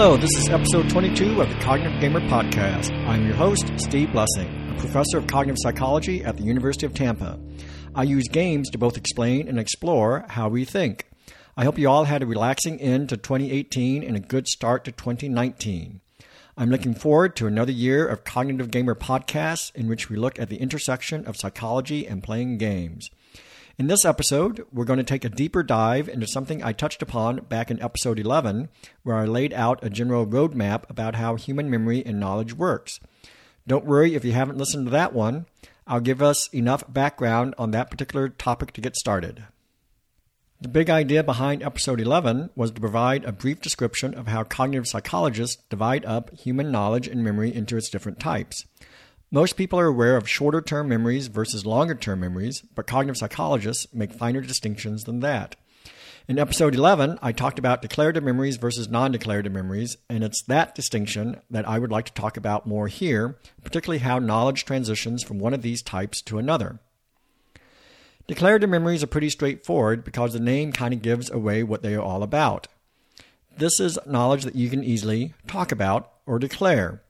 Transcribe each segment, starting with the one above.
Hello, this is episode 22 of the Cognitive Gamer Podcast. I'm your host, Steve Blessing, a professor of cognitive psychology at the University of Tampa. I use games to both explain and explore how we think. I hope you all had a relaxing end to 2018 and a good start to 2019. I'm looking forward to another year of Cognitive Gamer podcasts in which we look at the intersection of psychology and playing games. In this episode, we're going to take a deeper dive into something I touched upon back in episode 11, where I laid out a general roadmap about how human memory and knowledge works. Don't worry if you haven't listened to that one, I'll give us enough background on that particular topic to get started. The big idea behind episode 11 was to provide a brief description of how cognitive psychologists divide up human knowledge and memory into its different types. Most people are aware of shorter term memories versus longer term memories, but cognitive psychologists make finer distinctions than that. In episode 11, I talked about declarative memories versus non declarative memories, and it's that distinction that I would like to talk about more here, particularly how knowledge transitions from one of these types to another. Declarative memories are pretty straightforward because the name kind of gives away what they are all about. This is knowledge that you can easily talk about or declare.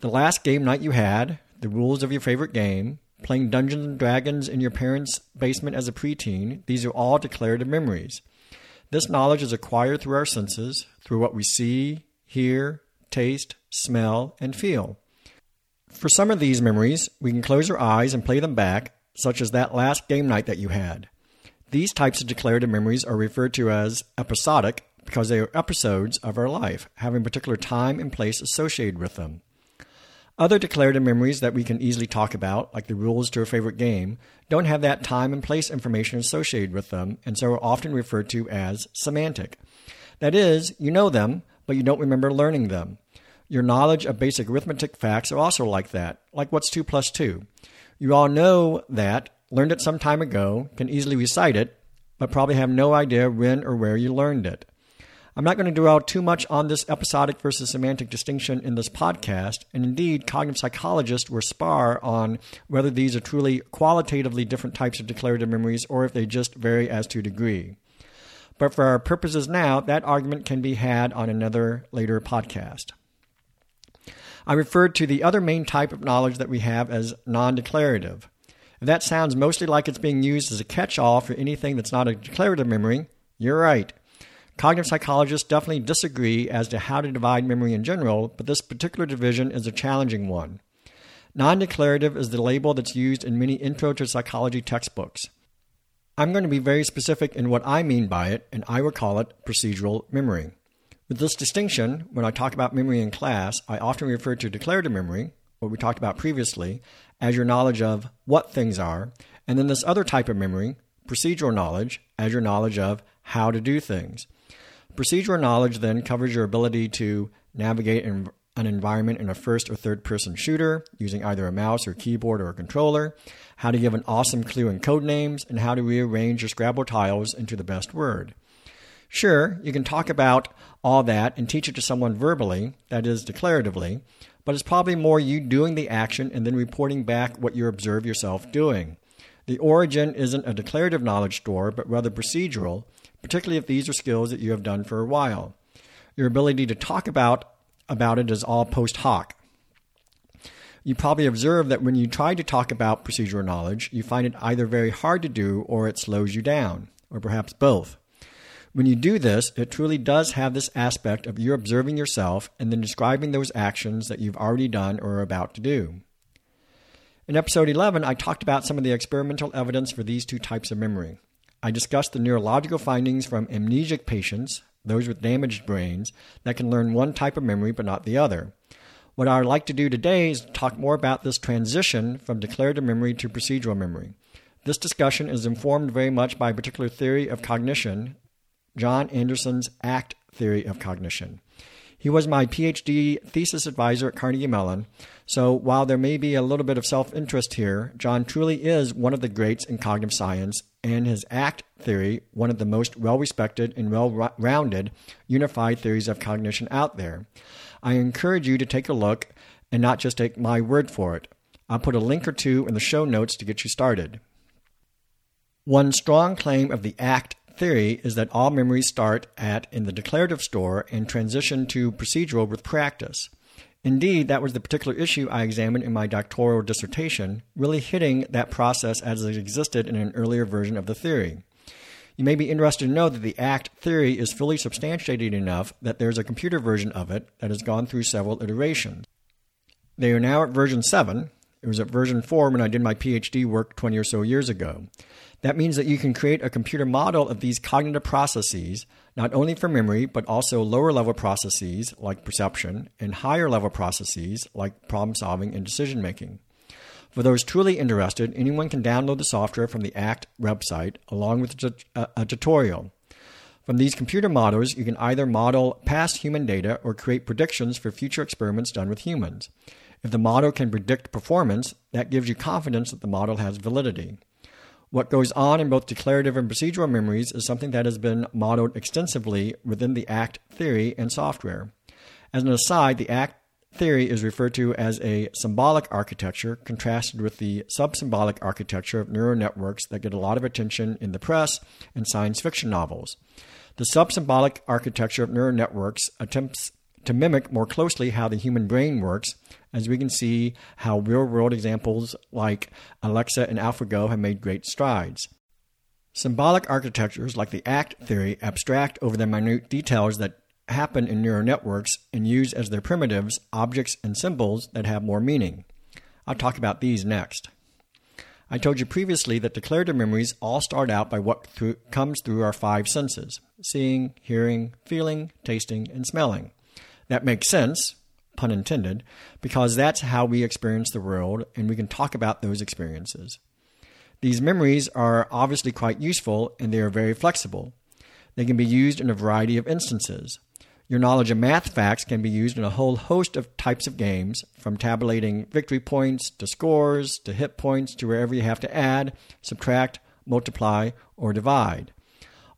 The last game night you had, the rules of your favorite game, playing Dungeons and Dragons in your parents' basement as a preteen, these are all declarative memories. This knowledge is acquired through our senses, through what we see, hear, taste, smell, and feel. For some of these memories, we can close our eyes and play them back, such as that last game night that you had. These types of declarative memories are referred to as episodic because they are episodes of our life, having particular time and place associated with them. Other declarative memories that we can easily talk about, like the rules to a favorite game, don't have that time and place information associated with them, and so are often referred to as semantic. That is, you know them, but you don't remember learning them. Your knowledge of basic arithmetic facts are also like that, like what's 2 plus 2. You all know that, learned it some time ago, can easily recite it, but probably have no idea when or where you learned it. I'm not going to dwell too much on this episodic versus semantic distinction in this podcast, and indeed, cognitive psychologists will spar on whether these are truly qualitatively different types of declarative memories or if they just vary as to degree. But for our purposes now, that argument can be had on another later podcast. I referred to the other main type of knowledge that we have as non declarative. If that sounds mostly like it's being used as a catch all for anything that's not a declarative memory, you're right. Cognitive psychologists definitely disagree as to how to divide memory in general, but this particular division is a challenging one. Non declarative is the label that's used in many intro to psychology textbooks. I'm going to be very specific in what I mean by it, and I will call it procedural memory. With this distinction, when I talk about memory in class, I often refer to declarative memory, what we talked about previously, as your knowledge of what things are, and then this other type of memory, procedural knowledge, as your knowledge of how to do things. Procedural knowledge then covers your ability to navigate an environment in a first or third person shooter using either a mouse or keyboard or a controller, how to give an awesome clue in Codenames, and how to rearrange your Scrabble tiles into the best word. Sure, you can talk about all that and teach it to someone verbally, that is, declaratively, but it's probably more you doing the action and then reporting back what you observe yourself doing. The origin isn't a declarative knowledge store, but rather procedural, particularly if these are skills that you have done for a while. Your ability to talk about, about it is all post hoc. You probably observe that when you try to talk about procedural knowledge, you find it either very hard to do or it slows you down, or perhaps both. When you do this, it truly does have this aspect of you observing yourself and then describing those actions that you've already done or are about to do. In episode 11, I talked about some of the experimental evidence for these two types of memory. I discussed the neurological findings from amnesic patients, those with damaged brains, that can learn one type of memory but not the other. What I would like to do today is talk more about this transition from declarative memory to procedural memory. This discussion is informed very much by a particular theory of cognition, John Anderson's ACT theory of cognition. He was my PhD thesis advisor at Carnegie Mellon, so while there may be a little bit of self interest here, John truly is one of the greats in cognitive science and his ACT theory, one of the most well respected and well rounded unified theories of cognition out there. I encourage you to take a look and not just take my word for it. I'll put a link or two in the show notes to get you started. One strong claim of the ACT theory is that all memories start at in the declarative store and transition to procedural with practice. Indeed, that was the particular issue I examined in my doctoral dissertation, really hitting that process as it existed in an earlier version of the theory. You may be interested to know that the ACT theory is fully substantiated enough that there's a computer version of it that has gone through several iterations. They are now at version 7. It was at version 4 when I did my PhD work 20 or so years ago. That means that you can create a computer model of these cognitive processes, not only for memory, but also lower level processes like perception and higher level processes like problem solving and decision making. For those truly interested, anyone can download the software from the ACT website along with a, a tutorial. From these computer models, you can either model past human data or create predictions for future experiments done with humans. If the model can predict performance, that gives you confidence that the model has validity. What goes on in both declarative and procedural memories is something that has been modeled extensively within the ACT theory and software. As an aside, the ACT theory is referred to as a symbolic architecture, contrasted with the subsymbolic architecture of neural networks that get a lot of attention in the press and science fiction novels. The subsymbolic architecture of neural networks attempts to mimic more closely how the human brain works, as we can see how real world examples like Alexa and AlphaGo have made great strides. Symbolic architectures like the ACT theory abstract over the minute details that happen in neural networks and use as their primitives objects and symbols that have more meaning. I'll talk about these next. I told you previously that declarative memories all start out by what through, comes through our five senses seeing, hearing, feeling, tasting, and smelling. That makes sense, pun intended, because that's how we experience the world and we can talk about those experiences. These memories are obviously quite useful and they are very flexible. They can be used in a variety of instances. Your knowledge of math facts can be used in a whole host of types of games, from tabulating victory points to scores to hit points to wherever you have to add, subtract, multiply, or divide.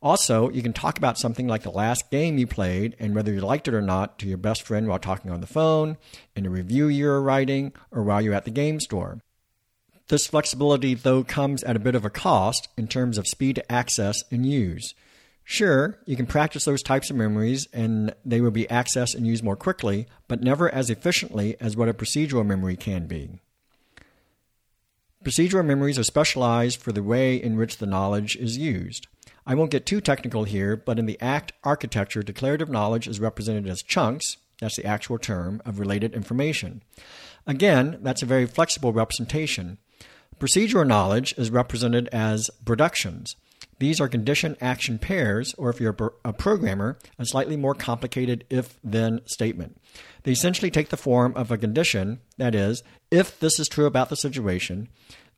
Also, you can talk about something like the last game you played and whether you liked it or not to your best friend while talking on the phone, in a review you're writing, or while you're at the game store. This flexibility, though, comes at a bit of a cost in terms of speed to access and use. Sure, you can practice those types of memories and they will be accessed and used more quickly, but never as efficiently as what a procedural memory can be. Procedural memories are specialized for the way in which the knowledge is used. I won't get too technical here, but in the ACT architecture, declarative knowledge is represented as chunks, that's the actual term, of related information. Again, that's a very flexible representation. Procedural knowledge is represented as productions. These are condition action pairs, or if you're a programmer, a slightly more complicated if then statement. They essentially take the form of a condition, that is, if this is true about the situation,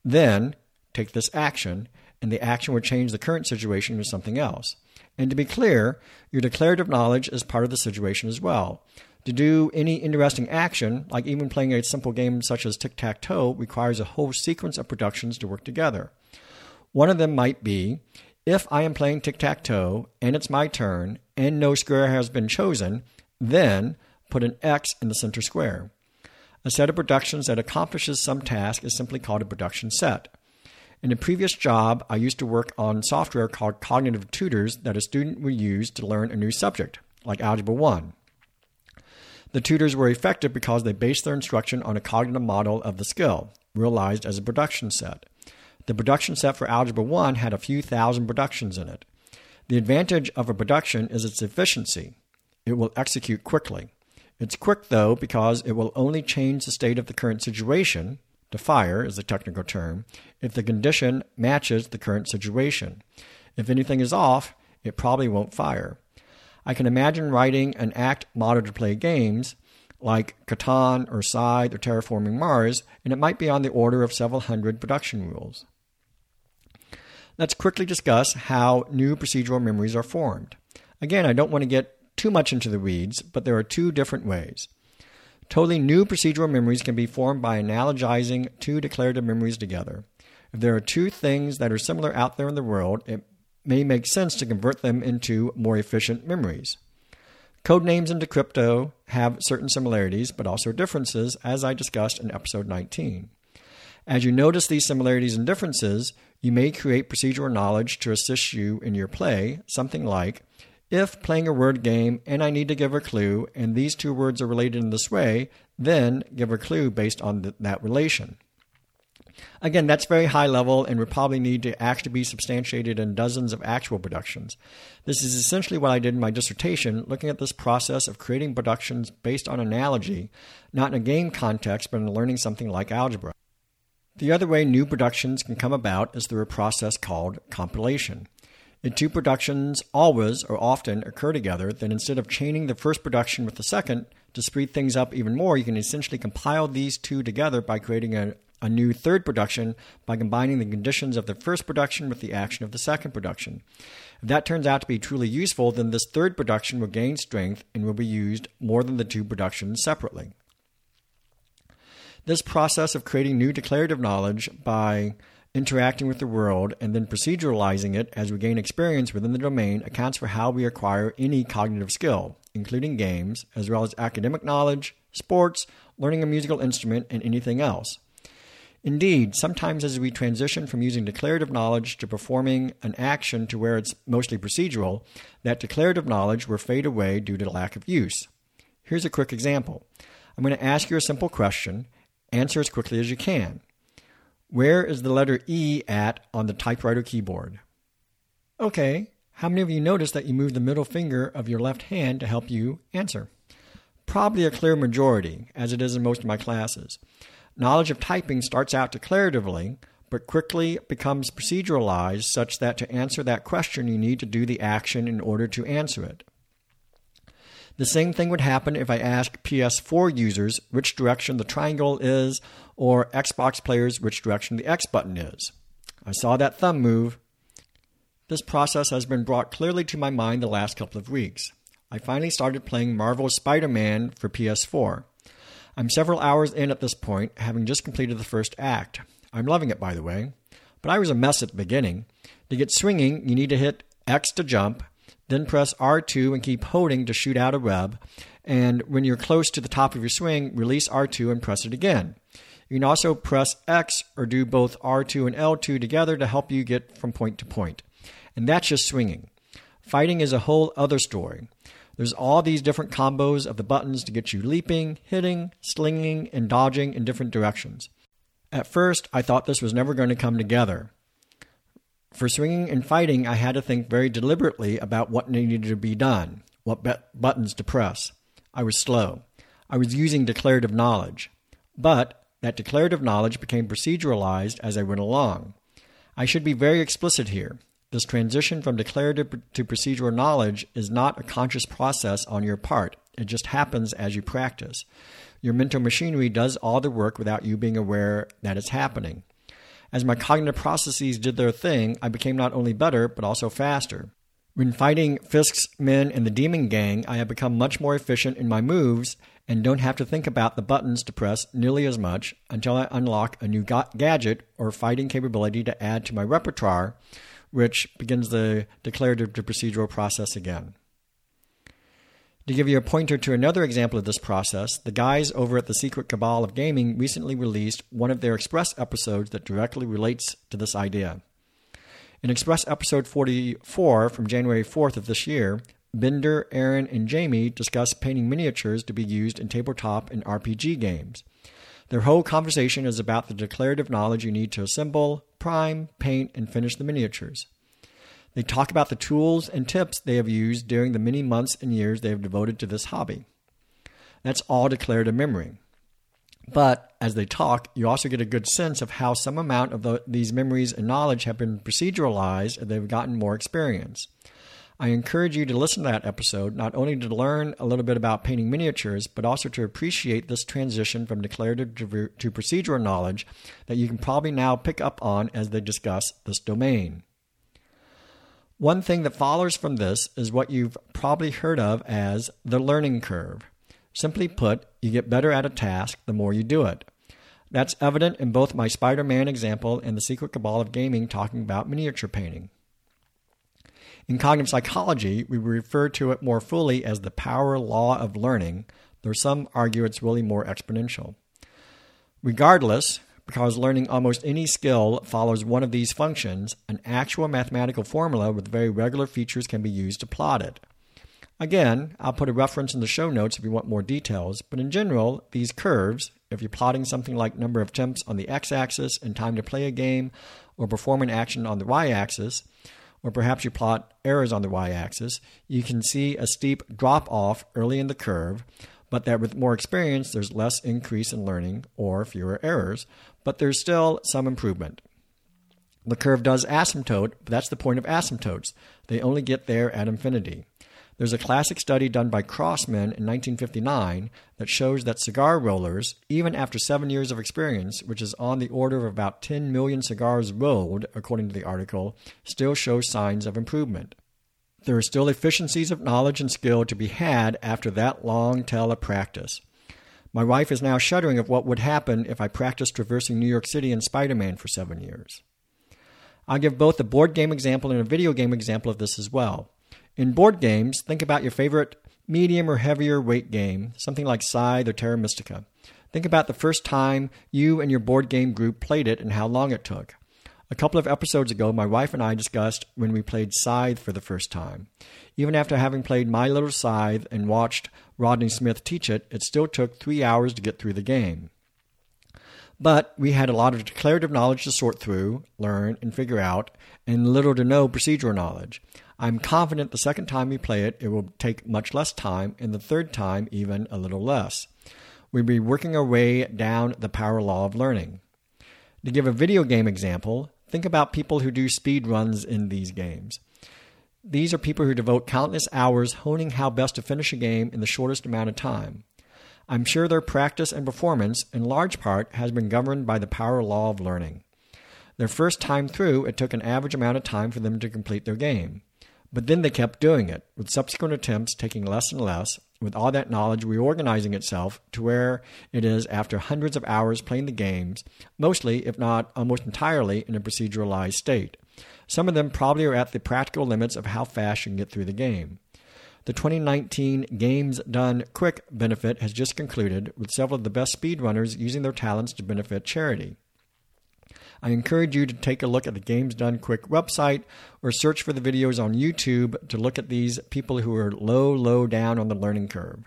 then take this action, and the action would change the current situation to something else. And to be clear, your declarative knowledge is part of the situation as well. To do any interesting action, like even playing a simple game such as tic tac toe, requires a whole sequence of productions to work together. One of them might be if I am playing tic tac toe and it's my turn and no square has been chosen, then put an X in the center square. A set of productions that accomplishes some task is simply called a production set. In a previous job, I used to work on software called cognitive tutors that a student would use to learn a new subject, like Algebra 1. The tutors were effective because they based their instruction on a cognitive model of the skill, realized as a production set. The production set for Algebra 1 had a few thousand productions in it. The advantage of a production is its efficiency. It will execute quickly. It's quick, though, because it will only change the state of the current situation, to fire is the technical term, if the condition matches the current situation. If anything is off, it probably won't fire. I can imagine writing an ACT model to play games like Catan or Scythe or Terraforming Mars, and it might be on the order of several hundred production rules. Let's quickly discuss how new procedural memories are formed. Again, I don't want to get too much into the weeds, but there are two different ways. Totally new procedural memories can be formed by analogizing two declarative memories together. If there are two things that are similar out there in the world, it may make sense to convert them into more efficient memories. Codenames into crypto have certain similarities but also differences, as I discussed in episode 19. As you notice these similarities and differences, you may create procedural knowledge to assist you in your play, something like if playing a word game and I need to give a clue, and these two words are related in this way, then give a clue based on th- that relation. Again, that's very high level and would probably need to actually be substantiated in dozens of actual productions. This is essentially what I did in my dissertation, looking at this process of creating productions based on analogy, not in a game context, but in learning something like algebra. The other way new productions can come about is through a process called compilation. If two productions always or often occur together, then instead of chaining the first production with the second, to speed things up even more, you can essentially compile these two together by creating a, a new third production by combining the conditions of the first production with the action of the second production. If that turns out to be truly useful, then this third production will gain strength and will be used more than the two productions separately. This process of creating new declarative knowledge by interacting with the world, and then proceduralizing it as we gain experience within the domain accounts for how we acquire any cognitive skill, including games, as well as academic knowledge, sports, learning a musical instrument, and anything else. Indeed, sometimes as we transition from using declarative knowledge to performing an action to where it's mostly procedural, that declarative knowledge will fade away due to lack of use. Here's a quick example. I'm going to ask you a simple question. Answer as quickly as you can. Where is the letter E at on the typewriter keyboard? Okay, how many of you noticed that you moved the middle finger of your left hand to help you answer? Probably a clear majority, as it is in most of my classes. Knowledge of typing starts out declaratively, but quickly becomes proceduralized such that to answer that question, you need to do the action in order to answer it. The same thing would happen if I asked PS4 users which direction the triangle is or Xbox players which direction the X button is. I saw that thumb move. This process has been brought clearly to my mind the last couple of weeks. I finally started playing Marvel's Spider Man for PS4. I'm several hours in at this point, having just completed the first act. I'm loving it, by the way. But I was a mess at the beginning. To get swinging, you need to hit X to jump, then press R2 and keep holding to shoot out a web. And when you're close to the top of your swing, release R2 and press it again. You can also press X or do both R2 and L2 together to help you get from point to point. And that's just swinging. Fighting is a whole other story. There's all these different combos of the buttons to get you leaping, hitting, slinging, and dodging in different directions. At first, I thought this was never going to come together. For swinging and fighting, I had to think very deliberately about what needed to be done, what buttons to press. I was slow. I was using declarative knowledge. But that declarative knowledge became proceduralized as I went along. I should be very explicit here. This transition from declarative to procedural knowledge is not a conscious process on your part. It just happens as you practice. Your mental machinery does all the work without you being aware that it's happening. As my cognitive processes did their thing, I became not only better, but also faster. When fighting Fisk's men and the Demon Gang, I have become much more efficient in my moves and don't have to think about the buttons to press nearly as much until I unlock a new ga- gadget or fighting capability to add to my repertoire, which begins the declarative to procedural process again. To give you a pointer to another example of this process, the guys over at the Secret Cabal of Gaming recently released one of their Express episodes that directly relates to this idea. In Express episode 44 from January 4th of this year, Bender, Aaron, and Jamie discuss painting miniatures to be used in tabletop and RPG games. Their whole conversation is about the declarative knowledge you need to assemble, prime, paint, and finish the miniatures. They talk about the tools and tips they have used during the many months and years they have devoted to this hobby. That's all declared declarative memory. But as they talk, you also get a good sense of how some amount of the, these memories and knowledge have been proceduralized as they've gotten more experience. I encourage you to listen to that episode, not only to learn a little bit about painting miniatures, but also to appreciate this transition from declarative to procedural knowledge that you can probably now pick up on as they discuss this domain. One thing that follows from this is what you've probably heard of as the learning curve. Simply put, you get better at a task the more you do it. That's evident in both my Spider Man example and the Secret Cabal of Gaming talking about miniature painting. In cognitive psychology, we refer to it more fully as the power law of learning, though some argue it's really more exponential. Regardless, Because learning almost any skill follows one of these functions, an actual mathematical formula with very regular features can be used to plot it. Again, I'll put a reference in the show notes if you want more details, but in general, these curves, if you're plotting something like number of attempts on the x axis and time to play a game, or perform an action on the y axis, or perhaps you plot errors on the y axis, you can see a steep drop off early in the curve, but that with more experience, there's less increase in learning or fewer errors, but there's still some improvement. The curve does asymptote, but that's the point of asymptotes. They only get there at infinity. There's a classic study done by Crossman in 1959 that shows that cigar rollers, even after seven years of experience, which is on the order of about 10 million cigars rolled, according to the article, still show signs of improvement. There are still efficiencies of knowledge and skill to be had after that long tail of practice. My wife is now shuddering of what would happen if I practiced traversing New York City in Spider Man for seven years. I'll give both a board game example and a video game example of this as well. In board games, think about your favorite medium or heavier weight game, something like Scythe or Terra Mystica. Think about the first time you and your board game group played it and how long it took. A couple of episodes ago, my wife and I discussed when we played Scythe for the first time. Even after having played My Little Scythe and watched Rodney Smith teach it, it still took three hours to get through the game. But we had a lot of declarative knowledge to sort through, learn, and figure out, and little to no procedural knowledge. I'm confident the second time we play it, it will take much less time, and the third time, even a little less. We'll be working our way down the power law of learning. To give a video game example, think about people who do speed runs in these games. These are people who devote countless hours honing how best to finish a game in the shortest amount of time. I'm sure their practice and performance, in large part, has been governed by the power law of learning. Their first time through, it took an average amount of time for them to complete their game. But then they kept doing it, with subsequent attempts taking less and less, with all that knowledge reorganizing itself to where it is after hundreds of hours playing the games, mostly, if not almost entirely, in a proceduralized state. Some of them probably are at the practical limits of how fast you can get through the game. The 2019 Games Done Quick benefit has just concluded, with several of the best speedrunners using their talents to benefit charity. I encourage you to take a look at the Games Done Quick website or search for the videos on YouTube to look at these people who are low, low down on the learning curve.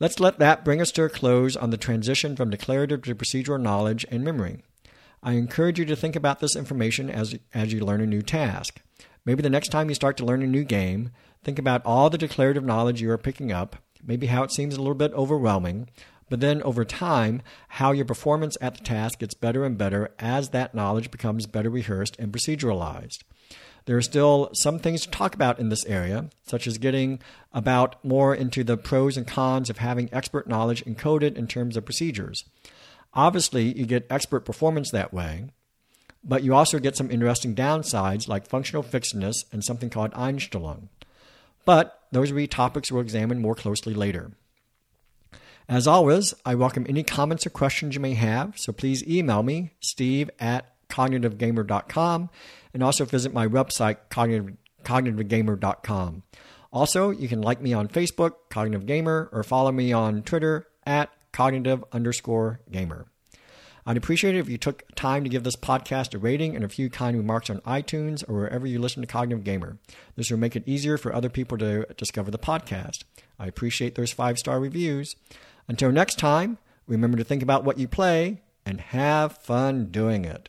Let's let that bring us to a close on the transition from declarative to procedural knowledge and memory. I encourage you to think about this information as, as you learn a new task. Maybe the next time you start to learn a new game, think about all the declarative knowledge you are picking up, maybe how it seems a little bit overwhelming, but then over time, how your performance at the task gets better and better as that knowledge becomes better rehearsed and proceduralized. There are still some things to talk about in this area, such as getting about more into the pros and cons of having expert knowledge encoded in terms of procedures. Obviously, you get expert performance that way, but you also get some interesting downsides like functional fixedness and something called Einstellung. But those will be topics we'll examine more closely later. As always, I welcome any comments or questions you may have, so please email me, steve at cognitivegamer.com, and also visit my website, cognitive, cognitivegamer.com. Also, you can like me on Facebook, Cognitive Gamer, or follow me on Twitter at cognitive underscore gamer. I'd appreciate it if you took time to give this podcast a rating and a few kind remarks on iTunes or wherever you listen to Cognitive Gamer. This will make it easier for other people to discover the podcast. I appreciate those five star reviews. Until next time, remember to think about what you play and have fun doing it.